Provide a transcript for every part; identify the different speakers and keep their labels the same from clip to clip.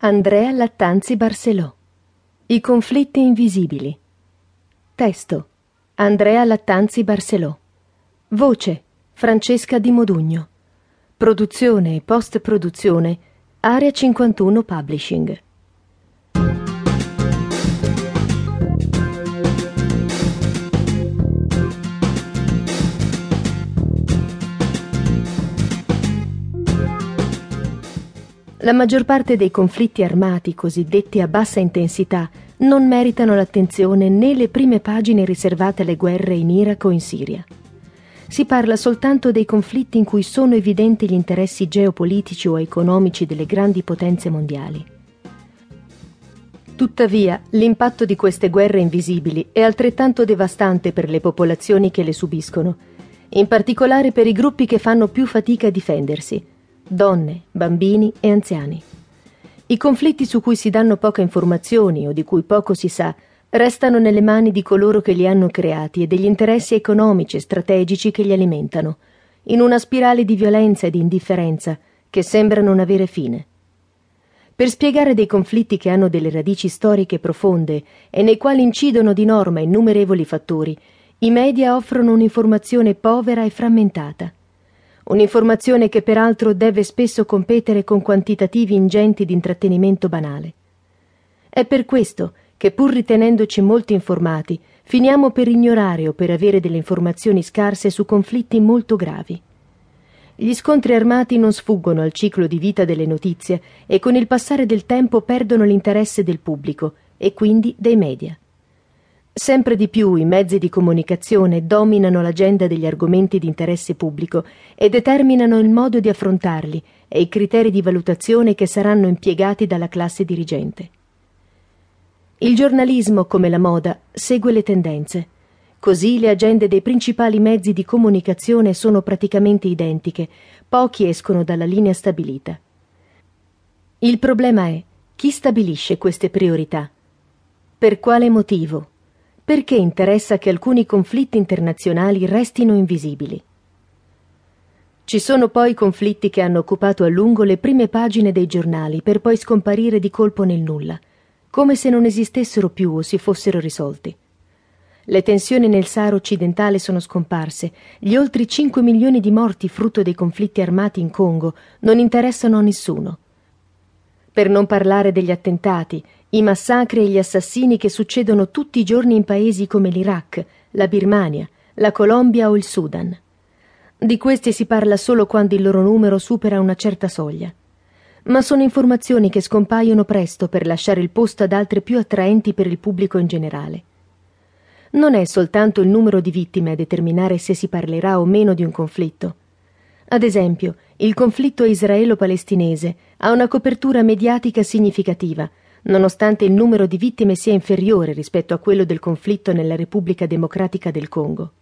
Speaker 1: Andrea Lattanzi Barcelò. I conflitti invisibili. Testo. Andrea Lattanzi Barcelò. Voce. Francesca Di Modugno. Produzione e post-produzione. Area 51 Publishing. La maggior parte dei conflitti armati cosiddetti a bassa intensità non meritano l'attenzione né le prime pagine riservate alle guerre in Iraq o in Siria. Si parla soltanto dei conflitti in cui sono evidenti gli interessi geopolitici o economici delle grandi potenze mondiali. Tuttavia, l'impatto di queste guerre invisibili è altrettanto devastante per le popolazioni che le subiscono, in particolare per i gruppi che fanno più fatica a difendersi, donne, bambini e anziani. I conflitti su cui si danno poche informazioni o di cui poco si sa restano nelle mani di coloro che li hanno creati e degli interessi economici e strategici che li alimentano, in una spirale di violenza e di indifferenza che sembra non avere fine. Per spiegare dei conflitti che hanno delle radici storiche profonde e nei quali incidono di norma innumerevoli fattori, i media offrono un'informazione povera e frammentata un'informazione che peraltro deve spesso competere con quantitativi ingenti di intrattenimento banale. È per questo che, pur ritenendoci molto informati, finiamo per ignorare o per avere delle informazioni scarse su conflitti molto gravi. Gli scontri armati non sfuggono al ciclo di vita delle notizie e con il passare del tempo perdono l'interesse del pubblico e quindi dei media. Sempre di più i mezzi di comunicazione dominano l'agenda degli argomenti di interesse pubblico e determinano il modo di affrontarli e i criteri di valutazione che saranno impiegati dalla classe dirigente. Il giornalismo, come la moda, segue le tendenze. Così le agende dei principali mezzi di comunicazione sono praticamente identiche, pochi escono dalla linea stabilita. Il problema è chi stabilisce queste priorità? Per quale motivo? Perché interessa che alcuni conflitti internazionali restino invisibili. Ci sono poi conflitti che hanno occupato a lungo le prime pagine dei giornali per poi scomparire di colpo nel nulla, come se non esistessero più o si fossero risolti. Le tensioni nel Sahara occidentale sono scomparse, gli oltre 5 milioni di morti frutto dei conflitti armati in Congo non interessano a nessuno. Per non parlare degli attentati, i massacri e gli assassini che succedono tutti i giorni in paesi come l'Iraq, la Birmania, la Colombia o il Sudan. Di questi si parla solo quando il loro numero supera una certa soglia. Ma sono informazioni che scompaiono presto per lasciare il posto ad altre più attraenti per il pubblico in generale. Non è soltanto il numero di vittime a determinare se si parlerà o meno di un conflitto. Ad esempio, il conflitto israelo-palestinese ha una copertura mediatica significativa, nonostante il numero di vittime sia inferiore rispetto a quello del conflitto nella Repubblica Democratica del Congo.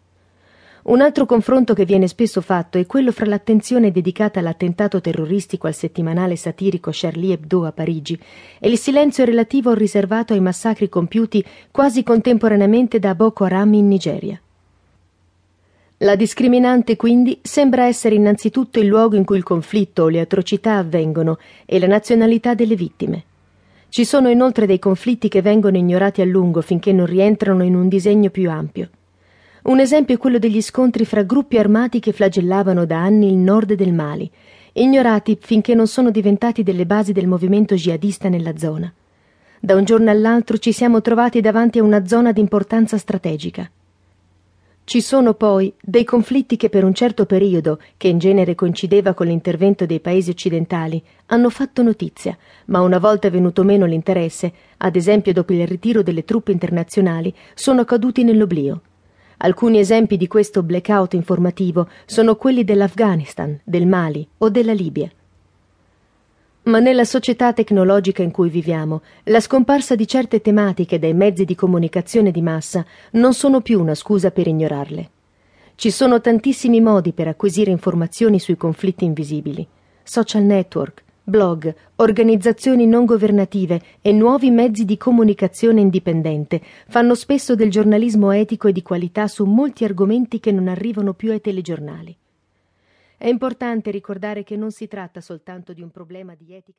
Speaker 1: Un altro confronto che viene spesso fatto è quello fra l'attenzione dedicata all'attentato terroristico al settimanale satirico Charlie Hebdo a Parigi e il silenzio relativo riservato ai massacri compiuti quasi contemporaneamente da Boko Haram in Nigeria. La discriminante quindi sembra essere innanzitutto il luogo in cui il conflitto o le atrocità avvengono e la nazionalità delle vittime. Ci sono inoltre dei conflitti che vengono ignorati a lungo finché non rientrano in un disegno più ampio. Un esempio è quello degli scontri fra gruppi armati che flagellavano da anni il nord del Mali, ignorati finché non sono diventati delle basi del movimento jihadista nella zona. Da un giorno all'altro ci siamo trovati davanti a una zona di importanza strategica. Ci sono poi dei conflitti che per un certo periodo, che in genere coincideva con l'intervento dei paesi occidentali, hanno fatto notizia, ma una volta venuto meno l'interesse, ad esempio dopo il ritiro delle truppe internazionali, sono caduti nell'oblio. Alcuni esempi di questo blackout informativo sono quelli dell'Afghanistan, del Mali o della Libia. Ma nella società tecnologica in cui viviamo, la scomparsa di certe tematiche dai mezzi di comunicazione di massa non sono più una scusa per ignorarle. Ci sono tantissimi modi per acquisire informazioni sui conflitti invisibili. Social network, blog, organizzazioni non governative e nuovi mezzi di comunicazione indipendente fanno spesso del giornalismo etico e di qualità su molti argomenti che non arrivano più ai telegiornali. È importante ricordare che non si tratta soltanto di un problema di etica